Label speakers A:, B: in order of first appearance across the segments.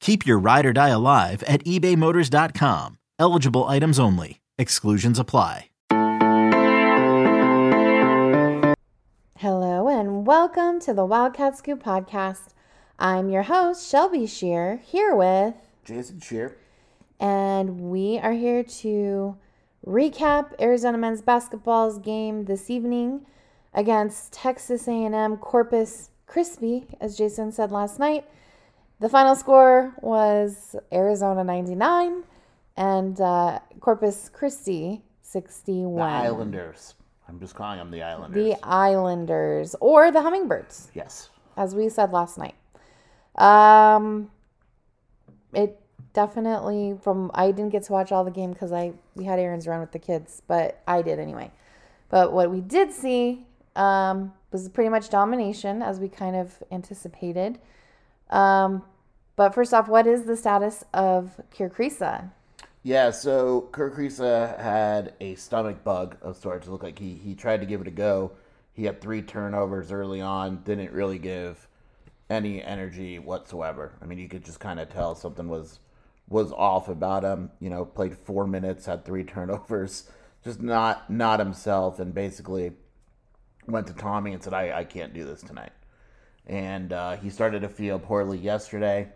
A: Keep your ride or die alive at ebaymotors.com. Eligible items only. Exclusions apply.
B: Hello and welcome to the Wildcat Scoop podcast. I'm your host, Shelby Scheer, here with
C: Jason Scheer.
B: And we are here to recap Arizona men's basketball's game this evening against Texas A&M Corpus Christi, as Jason said last night. The final score was Arizona 99 and uh, Corpus Christi 61.
C: The Islanders. I'm just calling them the Islanders.
B: The Islanders or the Hummingbirds.
C: Yes.
B: As we said last night. Um it definitely from I didn't get to watch all the game cuz I we had errands around with the kids, but I did anyway. But what we did see um was pretty much domination as we kind of anticipated. Um, but first off, what is the status of Kerr Kriisa?
C: Yeah, so Kerr Kriisa had a stomach bug of sorts. It looked like he, he tried to give it a go. He had three turnovers early on, didn't really give any energy whatsoever. I mean, you could just kind of tell something was was off about him. You know, played four minutes, had three turnovers, just not not himself, and basically went to Tommy and said, "I, I can't do this tonight." And uh, he started to feel poorly yesterday.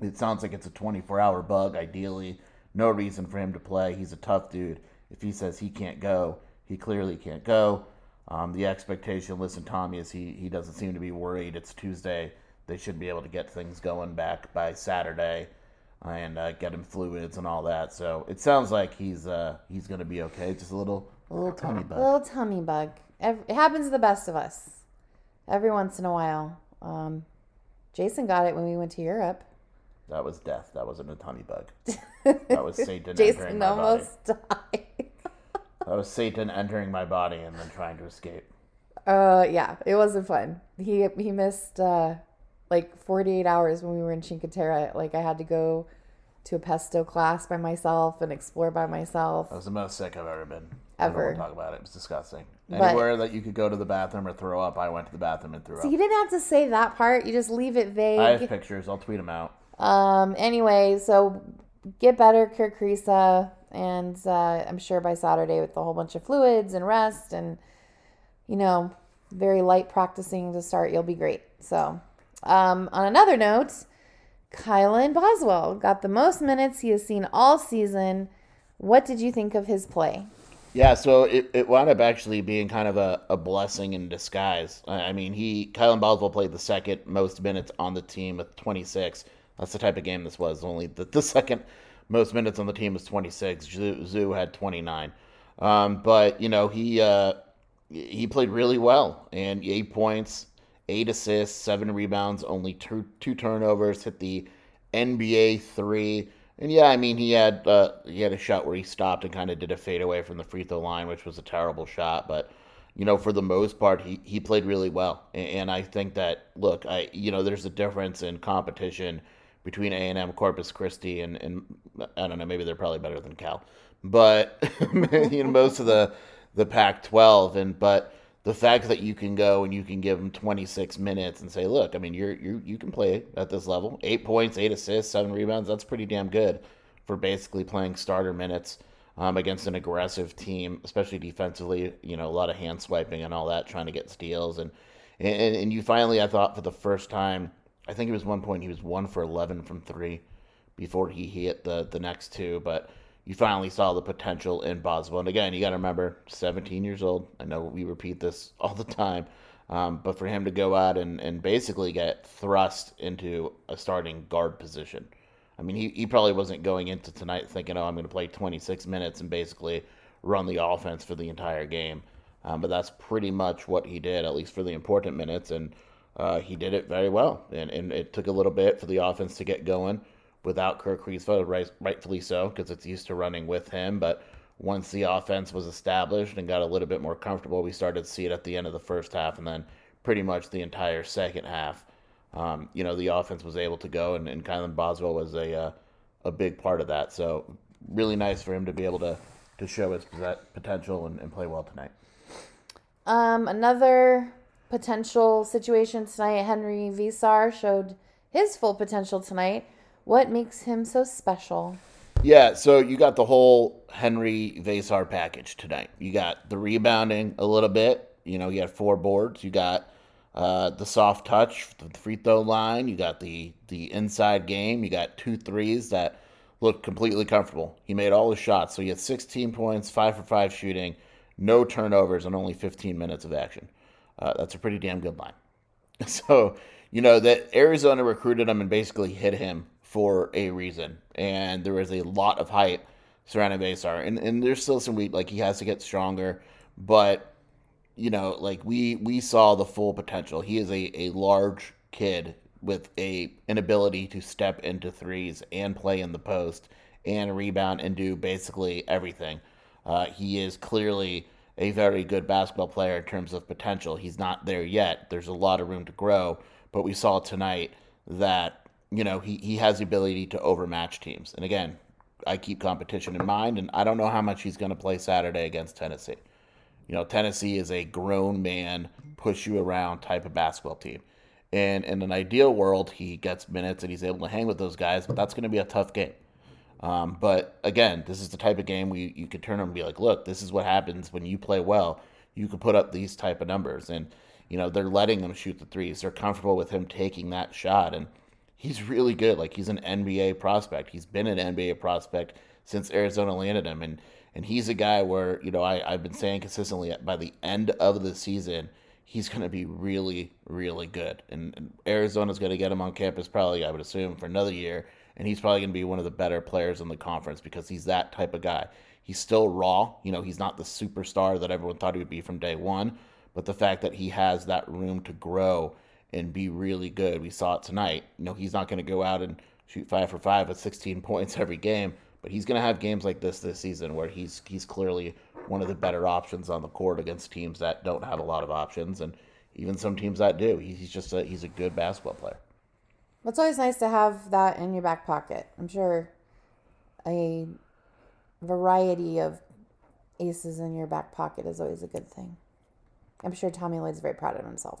C: It sounds like it's a 24 hour bug, ideally. No reason for him to play. He's a tough dude. If he says he can't go, he clearly can't go. Um, the expectation, listen, Tommy, is he, he doesn't seem to be worried. It's Tuesday. They should be able to get things going back by Saturday and uh, get him fluids and all that. So it sounds like he's uh, he's going to be okay. Just a little a little tummy bug.
B: A little tummy bug. It happens to the best of us every once in a while. Um, Jason got it when we went to Europe.
C: That was death. That wasn't a tummy bug. That was Satan
B: Jason
C: entering my
B: almost
C: body.
B: died.
C: that was Satan entering my body and then trying to escape.
B: Uh, yeah, it wasn't fun. He he missed uh, like 48 hours when we were in Cinque Terre. Like I had to go to a pesto class by myself and explore by myself.
C: That was the most sick I've ever been.
B: Ever.
C: I don't want to talk about it. It was disgusting.
B: But-
C: Anywhere that you could go to the bathroom or throw up, I went to the bathroom and threw
B: So
C: up.
B: So you didn't have to say that part. You just leave it vague.
C: I have pictures. I'll tweet them out.
B: Um. Anyway, so get better, Kerr Kriisa, and uh, I'm sure by Saturday with a whole bunch of fluids and rest and you know very light practicing to start, you'll be great. So, um, on another note, Kylan Boswell got the most minutes he has seen all season. What did you think of his play?
C: Yeah, so it, it wound up actually being kind of a, a blessing in disguise. I mean, he Kylan Boswell played the second most minutes on the team with 26. That's the type of game this was. Only the, the second most minutes on the team was 26. Zoo, Zoo had 29. Um, but you know he uh, he played really well and eight points, eight assists, seven rebounds, only two two turnovers. Hit the NBA three. And yeah, I mean he had uh, he had a shot where he stopped and kind of did a fade away from the free throw line, which was a terrible shot. But you know, for the most part, he, he played really well. And, and I think that look, I you know, there's a difference in competition between A and M, Corpus Christi, and and I don't know, maybe they're probably better than Cal. But you know, most of the the Pac-12. And but the fact that you can go and you can give him 26 minutes and say, look, I mean, you're you you can play at this level. Eight points, eight assists, seven rebounds. That's pretty damn good for basically playing starter minutes um, against an aggressive team, especially defensively. You know, a lot of hand swiping and all that, trying to get steals and and, and you finally, I thought for the first time, I think it was one point he was one for 11 from three before he hit the the next two, but you finally saw the potential in Boswell. And again, you got to remember, 17 years old. I know we repeat this all the time, um, but for him to go out and, and basically get thrust into a starting guard position. I mean, he, he probably wasn't going into tonight thinking, oh, I'm going to play 26 minutes and basically run the offense for the entire game. Um, but that's pretty much what he did, at least for the important minutes. And uh, he did it very well. And, and it took a little bit for the offense to get going without Kerr Kriisa, right, rightfully so, because it's used to running with him. But once the offense was established and got a little bit more comfortable, we started to see it at the end of the first half and then pretty much the entire second half. Um, you know, the offense was able to go, and, and Kylan Boswell was a uh, a big part of that. So really nice for him to be able to to show his potential and, and play well tonight.
B: Um, another potential situation tonight. Henry Veesaar showed his full potential tonight what makes him so special?
C: Yeah, so you got the whole Henry Veesaar package tonight. You got the rebounding a little bit. You know, you had four boards. You got uh, the soft touch, the free throw line. You got the the inside game. You got two threes that looked completely comfortable. He made all his shots. So he had 16 points, five for five shooting, no turnovers, and only 15 minutes of action. Uh, that's a pretty damn good line. So you know that Arizona recruited him and basically hit him for a reason, and there was a lot of hype surrounding Veesaar, and and there's still some weak, like he has to get stronger, but you know, like we we saw the full potential. He is a a large kid with a an ability to step into threes and play in the post and rebound and do basically everything. Uh, he is clearly a very good basketball player in terms of potential. He's not there yet. There's a lot of room to grow, but we saw tonight that you know, he, he has the ability to overmatch teams. And again, I keep competition in mind, and I don't know how much he's going to play Saturday against Tennessee. You know, Tennessee is a grown man, push you around type of basketball team. And in an ideal world, he gets minutes and he's able to hang with those guys, but that's going to be a tough game. Um, but again, this is the type of game where you, you could turn and be like, look, this is what happens when you play well. You can put up these type of numbers. And, you know, they're letting him shoot the threes. They're comfortable with him taking that shot. And, he's really good. Like he's an NBA prospect. He's been an NBA prospect since Arizona landed him, and and he's a guy where you know I I've been saying consistently by the end of the season he's going to be really really good, and, and Arizona's going to get him on campus probably I would assume for another year, and he's probably going to be one of the better players in the conference because he's that type of guy. He's still raw, you know. He's not the superstar that everyone thought he would be from day one, but the fact that he has that room to grow and be really good. We saw it tonight. You know, he's not going to go out and shoot five for five with 16 points every game, but he's going to have games like this this season where he's he's clearly one of the better options on the court against teams that don't have a lot of options, and even some teams that do. He's just a, he's a good basketball player.
B: It's always nice to have that in your back pocket. I'm sure a variety of aces in your back pocket is always a good thing. I'm sure Tommy Lloyd's very proud of himself.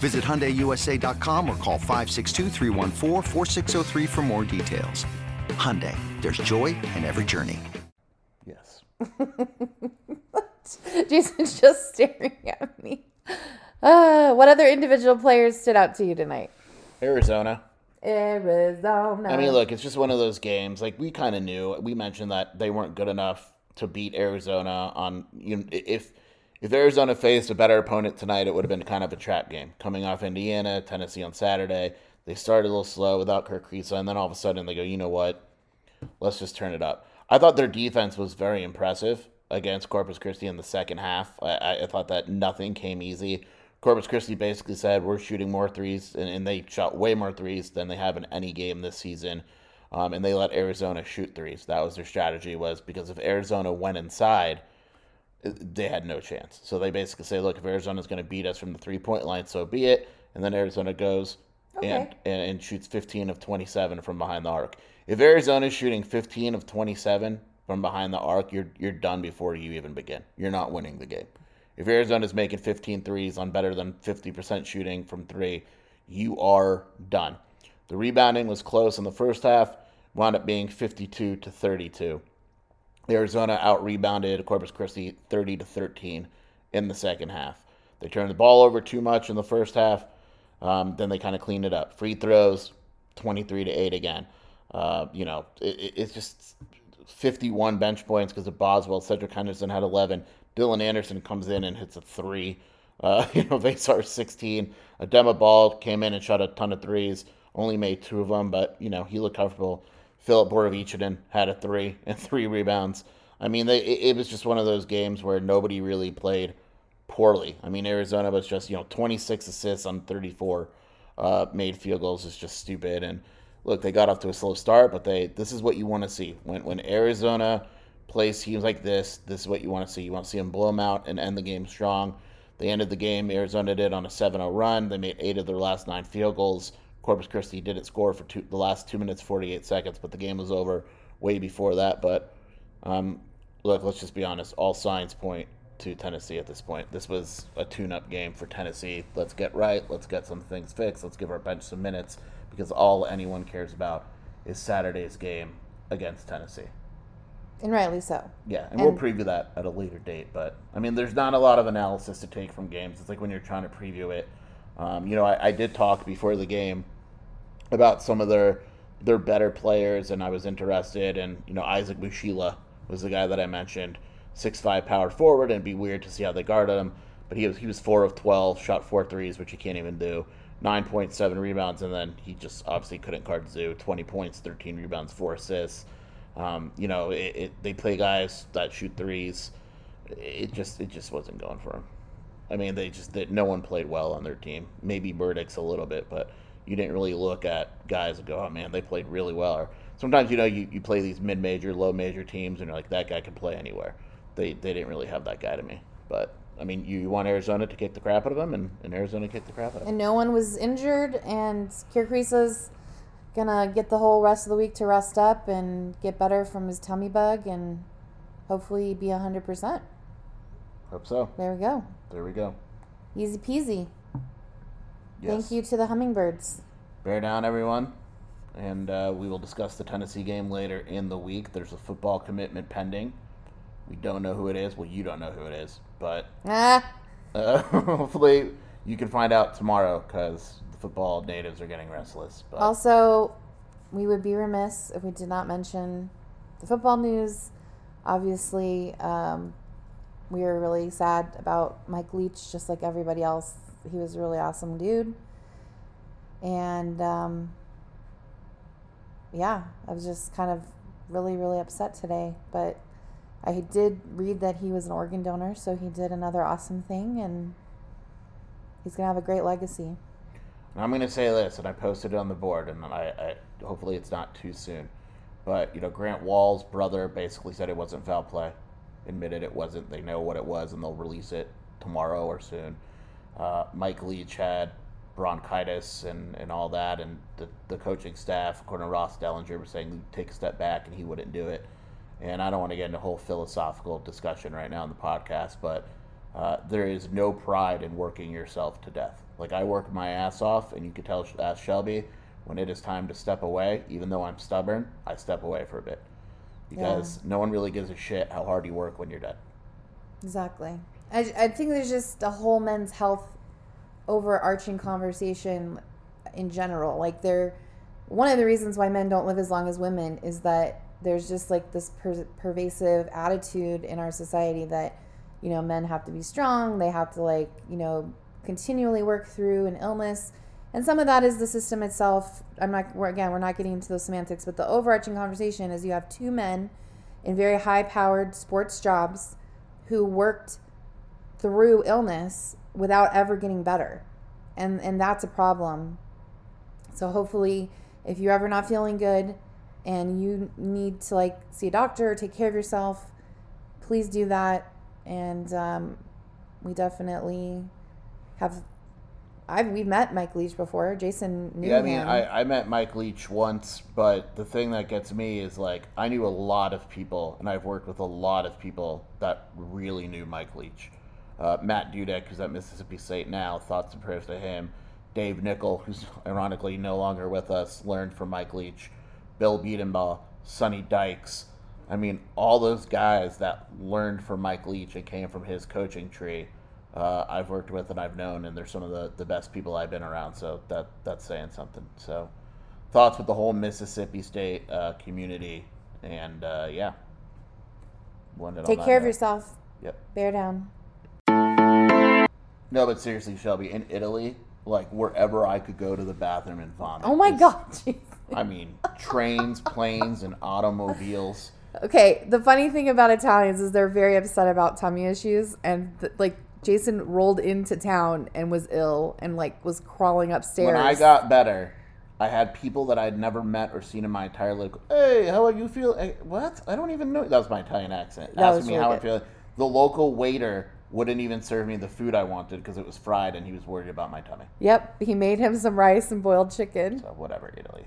D: Visit HyundaiUSA.com or call 562 for more details. Hyundai, there's joy in every journey.
C: Yes.
B: Jason's just staring at me. Uh, what other individual players stood out to you tonight?
C: Arizona.
B: Arizona.
C: I mean, look, it's just one of those games. Like we kind of knew. We mentioned that they weren't good enough to beat Arizona on. You know, if if Arizona faced a better opponent tonight, it would have been kind of a trap game. Coming off Indiana, Tennessee on Saturday, they started a little slow without Kerr Kriisa, and then all of a sudden they go, you know what? Let's just turn it up. I thought their defense was very impressive against Corpus Christi in the second half. I, I thought that nothing came easy. Corpus Christi basically said we're shooting more threes, and, and they shot way more threes than they have in any game this season. Um, and they let Arizona shoot threes. That was their strategy. Was because if Arizona went inside, they had no chance. So they basically say, look, if Arizona's going to beat us from the three point line, so be it. And then Arizona goes okay. and, and, and shoots 15 of 27 from behind the arc. If Arizona's shooting 15 of 27 from behind the arc, you're you're done before you even begin. You're not winning the game. If Arizona's making 15 threes on better than 50% shooting from three, you are done. The rebounding was close in the first half, wound up being 52 to 32. Arizona out rebounded Corpus Christi 30 to 13 in the second half. They turned the ball over too much in the first half. Um, then they kind of cleaned it up. Free throws, 23 to 8 again. Uh, you know, it, it's just 51 bench points because of Boswell. Cedric Henderson had 11. Dylan Anderson comes in and hits a three. Uh, you know, start 16. Adama Bal came in and shot a ton of threes. Only made two of them, but, you know, he looked comfortable. Filip Borovicanin had a three and three rebounds. I mean, they, it, it was just one of those games where nobody really played poorly. I mean, Arizona was just, you know, 26 assists on 34 uh, made field goals is just stupid. And look, they got off to a slow start, but they this is what you want to see. When, when Arizona plays teams like this, this is what you want to see. You want to see them blow them out and end the game strong. They ended the game, Arizona did on a 7 0 run. They made eight of their last nine field goals. Corpus Christi didn't score for two, the last two minutes, 48 seconds, but the game was over way before that. But um, look, let's just be honest. All signs point to Tennessee at this point. This was a tune up game for Tennessee. Let's get right. Let's get some things fixed. Let's give our bench some minutes because all anyone cares about is Saturday's game against Tennessee.
B: And rightly so.
C: Yeah, and, and, we'll preview that at a later date. But I mean, there's not a lot of analysis to take from games. It's like when you're trying to preview it. Um, you know, I, I, did talk before the game about some of their their better players, and I was interested. And you know, Isaac Mushila was the guy that I mentioned, six five power forward, and it'd be weird to see how they guarded him. But he was he was four of twelve, shot four threes, which you can't even do. 9.7 rebounds, and then he just obviously couldn't guard Zoo. 20 points, 13 rebounds, four assists. Um, you know, it, it, they play guys that shoot threes. It just it just wasn't going for them. I mean, they just that no one played well on their team. Maybe Burdicks a little bit, but you didn't really look at guys and go, "Oh man, they played really well." Or sometimes you know you, you play these mid-major, low-major teams, and you're like, "That guy can play anywhere." They they didn't really have that guy to me, but I mean, you, want Arizona to kick the crap out of them, and, and Arizona kicked the crap out of them.
B: And no one was injured, and Kerr gonna get the whole rest of the week to rest up and get better from his tummy bug, and hopefully be hundred percent.
C: Hope so.
B: There we go.
C: There we go.
B: Easy peasy. Yes. Thank you to the hummingbirds.
C: Bear down, everyone. And uh, we will discuss the Tennessee game later in the week. There's a football commitment pending. We don't know who it is. Well, you don't know who it is, but ah. uh, hopefully you can find out tomorrow because the football natives are getting restless.
B: But. Also, we would be remiss if we did not mention the football news. Obviously, um, we were really sad about Mike Leach, just like everybody else. He was a really awesome dude. And um, yeah, I was just kind of really, really upset today. But I did read that he was an organ donor, so he did another awesome thing, and he's gonna have a great legacy.
C: I'm gonna say this, and I posted it on the board, and I, I hopefully it's not too soon, but you know Grant Wahl's brother basically said it wasn't foul play, admitted it wasn't. They know what it was, and they'll release it tomorrow or soon. Uh, Mike Leach had bronchitis and, and all that, and the, the coaching staff, according to Ross Dellenger, was saying take a step back, and he wouldn't do it and I don't want to get into a whole philosophical discussion right now in the podcast, but uh, there is no pride in working yourself to death. Like I work my ass off, and you can tell ask Shelby when it is time to step away. Even though I'm stubborn, I step away for a bit because yeah. no one really gives a shit how hard you work when you're dead.
B: Exactly. I, I think there's just a whole men's health overarching conversation in general. Like they're one of the reasons why men don't live as long as women is that there's just like this per- pervasive attitude in our society that you know men have to be strong, they have to like you know continually work through an illness. And some of that is the system itself. I'm not, we're, again, we're not getting into those semantics, but the overarching conversation is you have two men in very high powered sports jobs who worked through illness without ever getting better. And, and that's a problem. So hopefully, if you're ever not feeling good and you need to like see a doctor or take care of yourself, please do that. And um, we definitely have I've we've met Mike Leach before. Jason knew
C: Yeah, I mean,
B: him.
C: I, I met Mike Leach once, but the thing that gets me is like I knew a lot of people, and I've worked with a lot of people that really knew Mike Leach. Uh, Matt Dudek, who's at Mississippi State now, thoughts and prayers to him. Dave Nichol, who's ironically no longer with us, learned from Mike Leach. Bill Bedenbaugh, Sonny Dykes. I mean, all those guys that learned from Mike Leach and came from his coaching tree uh, I've worked with and I've known, and they're some of the, the best people I've been around. So that that's saying something. So thoughts with the whole Mississippi State uh, community, and uh, yeah,
B: Take care of yourself.
C: Yep.
B: Bear down.
C: No, but seriously, Shelby, in Italy, like wherever I could go to the bathroom and vomit.
B: Oh my god.
C: I mean, trains, planes, and automobiles.
B: Okay, the funny thing about Italians is they're very upset about tummy issues, and th- like Jason rolled into town and was ill and like was crawling upstairs.
C: When I got better, I had people that I'd never met or seen in my entire life. Hey, how are you feel? eh, What? I don't even know. That was my Italian accent.
B: That
C: Asking me
B: really
C: how I feel. The local waiter wouldn't even serve me the food I wanted because it was fried, and he was worried about my tummy.
B: Yep, he made him some rice and boiled chicken.
C: So whatever, Italy.